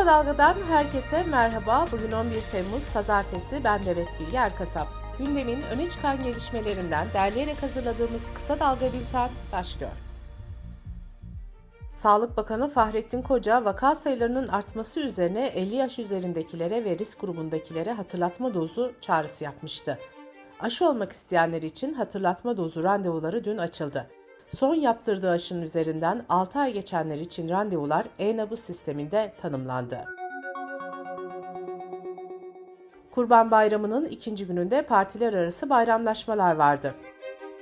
Kısa Dalga'dan herkese merhaba. Bugün 11 Temmuz Pazartesi. Ben Demet Bilge Erkasap. Gündemin öne çıkan gelişmelerinden derleyerek hazırladığımız Kısa Dalga Bülten başlıyor. Sağlık Bakanı Fahrettin Koca, vaka sayılarının artması üzerine 50 yaş üzerindekilere ve risk grubundakilere hatırlatma dozu çağrısı yapmıştı. Aşı olmak isteyenler için hatırlatma dozu randevuları dün açıldı. Son yaptırdığı aşının üzerinden 6 ay geçenler için randevular e-nabız sisteminde tanımlandı. Kurban Bayramı'nın ikinci gününde partiler arası bayramlaşmalar vardı.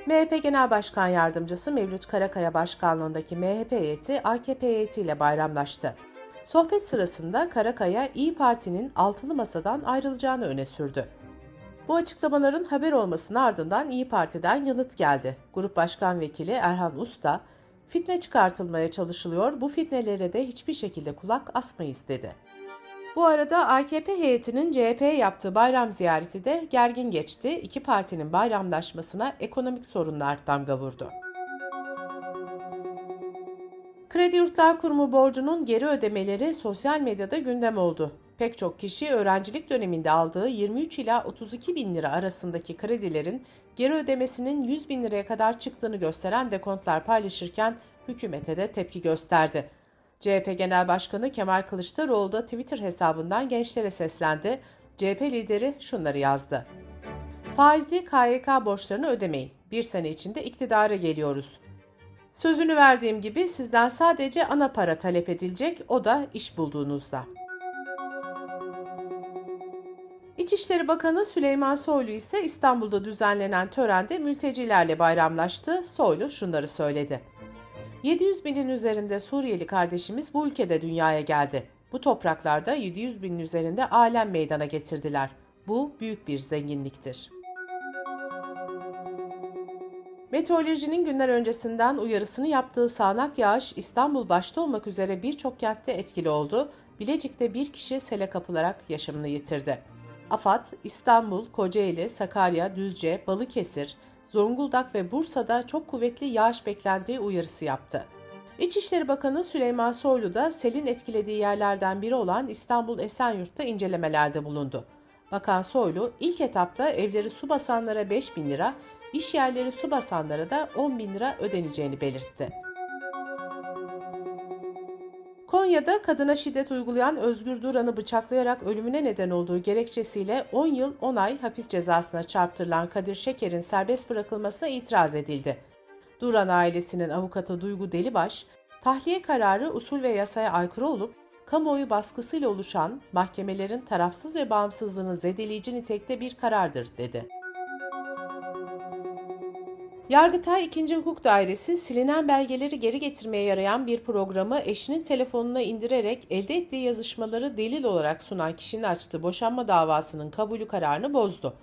MHP Genel Başkan Yardımcısı Mevlüt Karakaya başkanlığındaki MHP heyeti AKP heyetiyle bayramlaştı. Sohbet sırasında Karakaya İyi Parti'nin altılı masadan ayrılacağını öne sürdü. Bu açıklamaların haber olmasının ardından İyi Parti'den yanıt geldi. Grup Başkan Vekili Erhan Usta, fitne çıkartılmaya çalışılıyor, bu fitnelere de hiçbir şekilde kulak asmayız dedi. Bu arada AKP heyetinin CHP yaptığı bayram ziyareti de gergin geçti. İki partinin bayramlaşmasına ekonomik sorunlar damga vurdu. Kredi Yurtlar Kurumu borcunun geri ödemeleri sosyal medyada gündem oldu. Pek çok kişi öğrencilik döneminde aldığı 23 ila 32 bin lira arasındaki kredilerin geri ödemesinin 100 bin liraya kadar çıktığını gösteren dekontlar paylaşırken hükümete de tepki gösterdi. CHP Genel Başkanı Kemal Kılıçdaroğlu da Twitter hesabından gençlere seslendi. CHP lideri şunları yazdı. Faizli KYK borçlarını ödemeyin. Bir sene içinde iktidara geliyoruz. Sözünü verdiğim gibi sizden sadece ana para talep edilecek, o da iş bulduğunuzda. İçişleri Bakanı Süleyman Soylu ise İstanbul'da düzenlenen törende mültecilerle bayramlaştı. Soylu şunları söyledi. 700 binin üzerinde Suriyeli kardeşimiz bu ülkede dünyaya geldi. Bu topraklarda 700 binin üzerinde alem meydana getirdiler. Bu büyük bir zenginliktir. Meteorolojinin günler öncesinden uyarısını yaptığı sağanak yağış İstanbul başta olmak üzere birçok kentte etkili oldu. Bilecik'te bir kişi sele kapılarak yaşamını yitirdi. AFAD, İstanbul, Kocaeli, Sakarya, Düzce, Balıkesir, Zonguldak ve Bursa'da çok kuvvetli yağış beklendiği uyarısı yaptı. İçişleri Bakanı Süleyman Soylu da selin etkilediği yerlerden biri olan İstanbul Esenyurt'ta incelemelerde bulundu. Bakan Soylu ilk etapta evleri su basanlara 5 bin lira, iş yerleri su basanlara da 10 bin lira ödeneceğini belirtti. Konya'da kadına şiddet uygulayan Özgür Duran'ı bıçaklayarak ölümüne neden olduğu gerekçesiyle 10 yıl 10 ay hapis cezasına çarptırılan Kadir Şeker'in serbest bırakılmasına itiraz edildi. Duran ailesinin avukatı Duygu Delibaş, tahliye kararı usul ve yasaya aykırı olup kamuoyu baskısıyla oluşan mahkemelerin tarafsız ve bağımsızlığını zedeleyici nitelikte bir karardır dedi. Yargıtay 2. Hukuk Dairesi silinen belgeleri geri getirmeye yarayan bir programı eşinin telefonuna indirerek elde ettiği yazışmaları delil olarak sunan kişinin açtığı boşanma davasının kabulü kararını bozdu.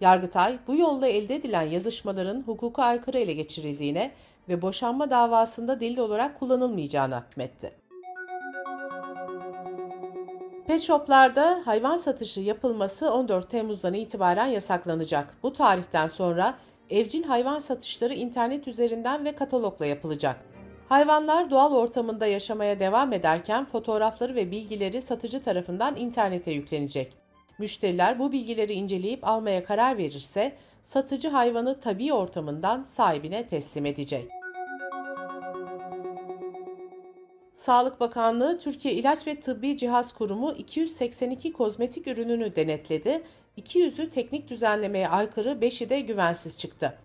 Yargıtay bu yolla elde edilen yazışmaların hukuka aykırı ele geçirildiğine ve boşanma davasında delil olarak kullanılmayacağına hükmetti. Pet shoplarda hayvan satışı yapılması 14 Temmuz'dan itibaren yasaklanacak. Bu tarihten sonra evcil hayvan satışları internet üzerinden ve katalogla yapılacak. Hayvanlar doğal ortamında yaşamaya devam ederken fotoğrafları ve bilgileri satıcı tarafından internete yüklenecek. Müşteriler bu bilgileri inceleyip almaya karar verirse satıcı hayvanı tabi ortamından sahibine teslim edecek. Sağlık Bakanlığı Türkiye İlaç ve Tıbbi Cihaz Kurumu 282 kozmetik ürününü denetledi 200'ü teknik düzenlemeye aykırı 5'i de güvensiz çıktı.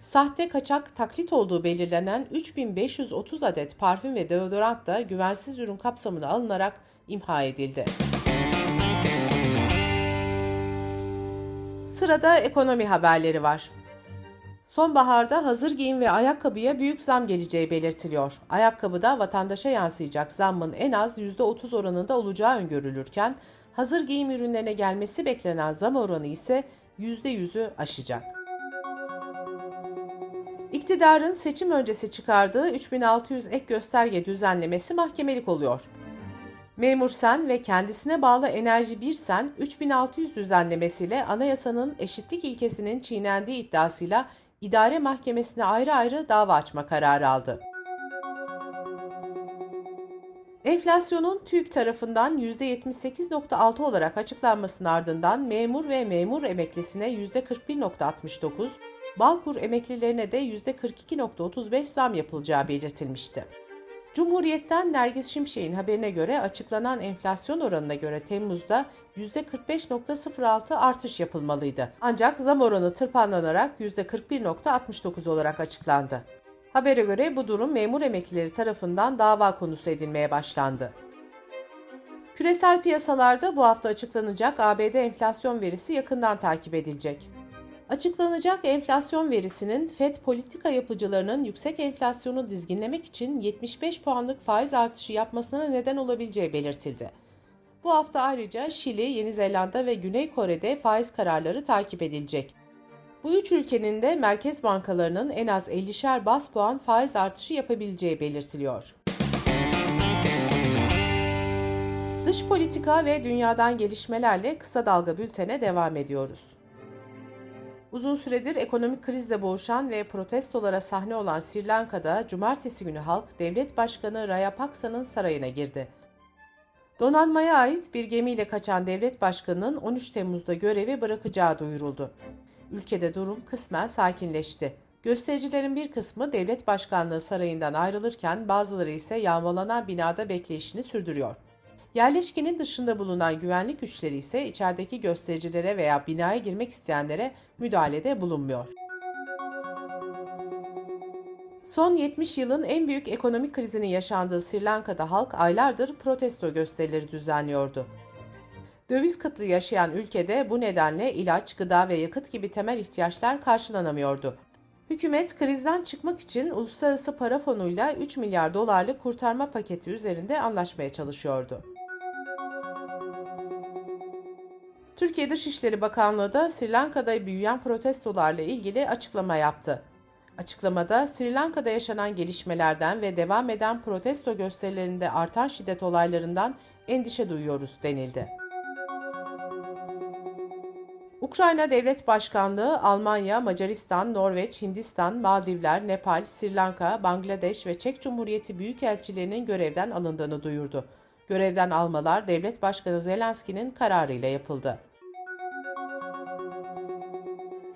Sahte kaçak taklit olduğu belirlenen 3530 adet parfüm ve deodorant da güvensiz ürün kapsamına alınarak imha edildi. Sırada ekonomi haberleri var. Sonbaharda hazır giyim ve ayakkabıya büyük zam geleceği belirtiliyor. Ayakkabıda vatandaşa yansıyacak zammın en az %30 oranında olacağı öngörülürken hazır giyim ürünlerine gelmesi beklenen zam oranı ise %100'ü aşacak. İktidarın seçim öncesi çıkardığı 3600 ek gösterge düzenlemesi mahkemelik oluyor. Memur Sen ve kendisine bağlı Enerji Bir Sen 3600 düzenlemesiyle anayasanın eşitlik ilkesinin çiğnendiği iddiasıyla idare mahkemesine ayrı ayrı dava açma kararı aldı. Enflasyonun TÜİK tarafından %78.6 olarak açıklanmasının ardından memur ve memur emeklisine %41.69, Bağkur emeklilerine de %42.35 zam yapılacağı belirtilmişti. Cumhuriyet'ten Nergis Şimşek'in haberine göre açıklanan enflasyon oranına göre Temmuz'da %45.06 artış yapılmalıydı. Ancak zam oranı tırpanlanarak %41.69 olarak açıklandı. Habere göre bu durum memur emeklileri tarafından dava konusu edilmeye başlandı. Küresel piyasalarda bu hafta açıklanacak ABD enflasyon verisi yakından takip edilecek. Açıklanacak enflasyon verisinin FED politika yapıcılarının yüksek enflasyonu dizginlemek için 75 puanlık faiz artışı yapmasına neden olabileceği belirtildi. Bu hafta ayrıca Şili, Yeni Zelanda ve Güney Kore'de faiz kararları takip edilecek. Bu üç ülkenin de merkez bankalarının en az 50'şer bas puan faiz artışı yapabileceği belirtiliyor. Dış politika ve dünyadan gelişmelerle kısa dalga bültene devam ediyoruz. Uzun süredir ekonomik krizle boğuşan ve protestolara sahne olan Sri Lanka'da cumartesi günü halk devlet başkanı Rayapaksa'nın sarayına girdi. Donanmaya ait bir gemiyle kaçan devlet başkanının 13 Temmuz'da görevi bırakacağı duyuruldu. Ülkede durum kısmen sakinleşti. Göstericilerin bir kısmı devlet başkanlığı sarayından ayrılırken bazıları ise yağmalanan binada bekleyişini sürdürüyor. Yerleşkenin dışında bulunan güvenlik güçleri ise içerideki göstericilere veya binaya girmek isteyenlere müdahalede bulunmuyor. Son 70 yılın en büyük ekonomik krizinin yaşandığı Sri Lanka'da halk aylardır protesto gösterileri düzenliyordu. Döviz kıtlığı yaşayan ülkede bu nedenle ilaç, gıda ve yakıt gibi temel ihtiyaçlar karşılanamıyordu. Hükümet krizden çıkmak için Uluslararası Para Fonu'yla 3 milyar dolarlık kurtarma paketi üzerinde anlaşmaya çalışıyordu. Türkiye Dışişleri Bakanlığı da Sri Lanka'da büyüyen protestolarla ilgili açıklama yaptı. Açıklamada Sri Lanka'da yaşanan gelişmelerden ve devam eden protesto gösterilerinde artan şiddet olaylarından endişe duyuyoruz denildi. Ukrayna Devlet Başkanlığı Almanya, Macaristan, Norveç, Hindistan, Maldivler, Nepal, Sri Lanka, Bangladeş ve Çek Cumhuriyeti büyükelçilerinin görevden alındığını duyurdu. Görevden almalar Devlet Başkanı Zelenski'nin kararıyla yapıldı.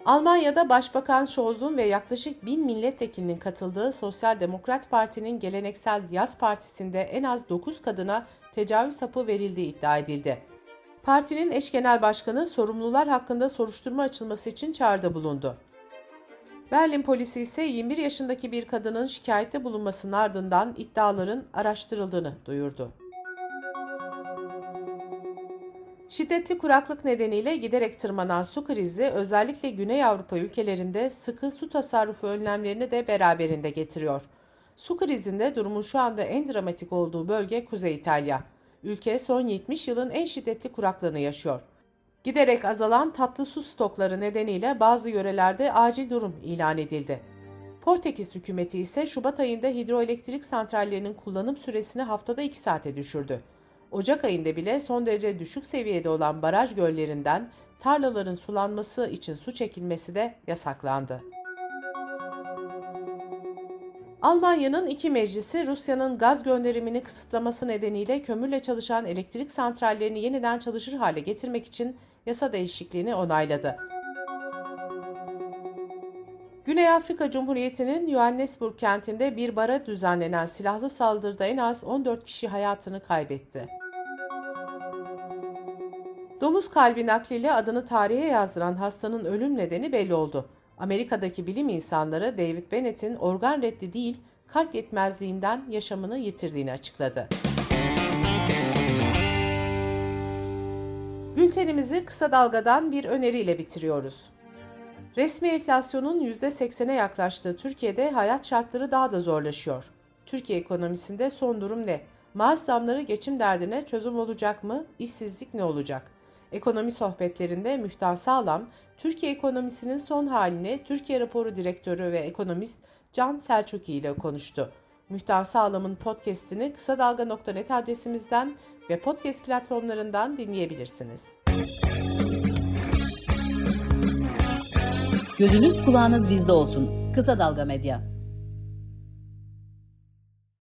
Almanya'da Başbakan Scholz'un ve yaklaşık bin milletvekilinin katıldığı Sosyal Demokrat Parti'nin geleneksel Yaz Partisi'nde en az 9 kadına tecavüz hapı verildiği iddia edildi. Partinin eş genel başkanı sorumlular hakkında soruşturma açılması için çağrıda bulundu. Berlin polisi ise 21 yaşındaki bir kadının şikayette bulunmasının ardından iddiaların araştırıldığını duyurdu. Şiddetli kuraklık nedeniyle giderek tırmanan su krizi özellikle Güney Avrupa ülkelerinde sıkı su tasarrufu önlemlerini de beraberinde getiriyor. Su krizinde durumun şu anda en dramatik olduğu bölge Kuzey İtalya. Ülke son 70 yılın en şiddetli kuraklığını yaşıyor. Giderek azalan tatlı su stokları nedeniyle bazı yörelerde acil durum ilan edildi. Portekiz hükümeti ise Şubat ayında hidroelektrik santrallerinin kullanım süresini haftada 2 saate düşürdü. Ocak ayında bile son derece düşük seviyede olan baraj göllerinden tarlaların sulanması için su çekilmesi de yasaklandı. Almanya'nın iki meclisi Rusya'nın gaz gönderimini kısıtlaması nedeniyle kömürle çalışan elektrik santrallerini yeniden çalışır hale getirmek için yasa değişikliğini onayladı. Güney Afrika Cumhuriyeti'nin Johannesburg kentinde bir bara düzenlenen silahlı saldırıda en az 14 kişi hayatını kaybetti. Domuz kalbi nakliyle adını tarihe yazdıran hastanın ölüm nedeni belli oldu. Amerika'daki bilim insanları David Bennett'in organ reddi değil, kalp yetmezliğinden yaşamını yitirdiğini açıkladı. Bültenimizi kısa dalgadan bir öneriyle bitiriyoruz. Resmi enflasyonun %80'e yaklaştığı Türkiye'de hayat şartları daha da zorlaşıyor. Türkiye ekonomisinde son durum ne? Maaş zamları geçim derdine çözüm olacak mı? İşsizlik ne olacak? Ekonomi sohbetlerinde Mühtan Sağlam, Türkiye ekonomisinin son halini Türkiye raporu direktörü ve ekonomist Can Selçuki ile konuştu. Mühtan Sağlam'ın podcast'ini kısa dalga.net adresimizden ve podcast platformlarından dinleyebilirsiniz. Gözünüz kulağınız bizde olsun. Kısa Dalga Medya.